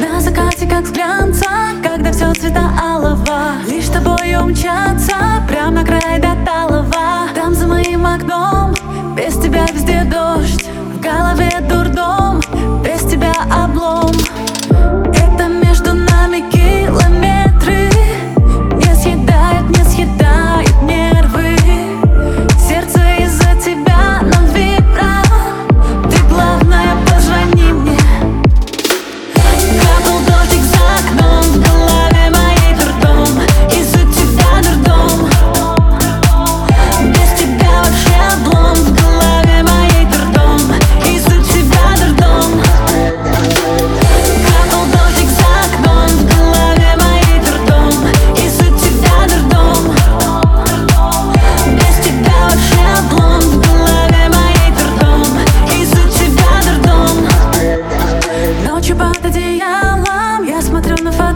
На закате, как с глянца Когда все цвета алого. Лишь тобой умчаться Прямо на край до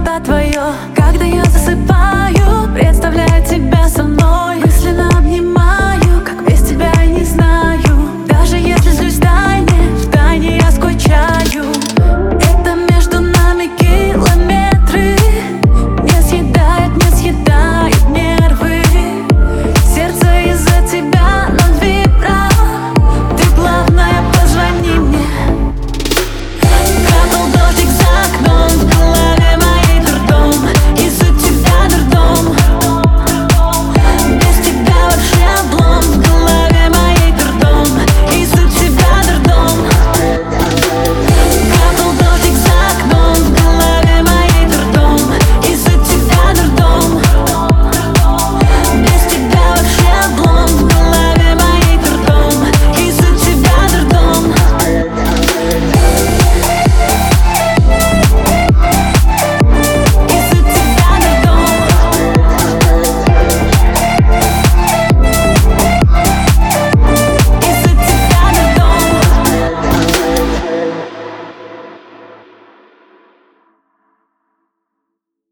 что-то твое Когда я засыпаю, представляю тебя со мной.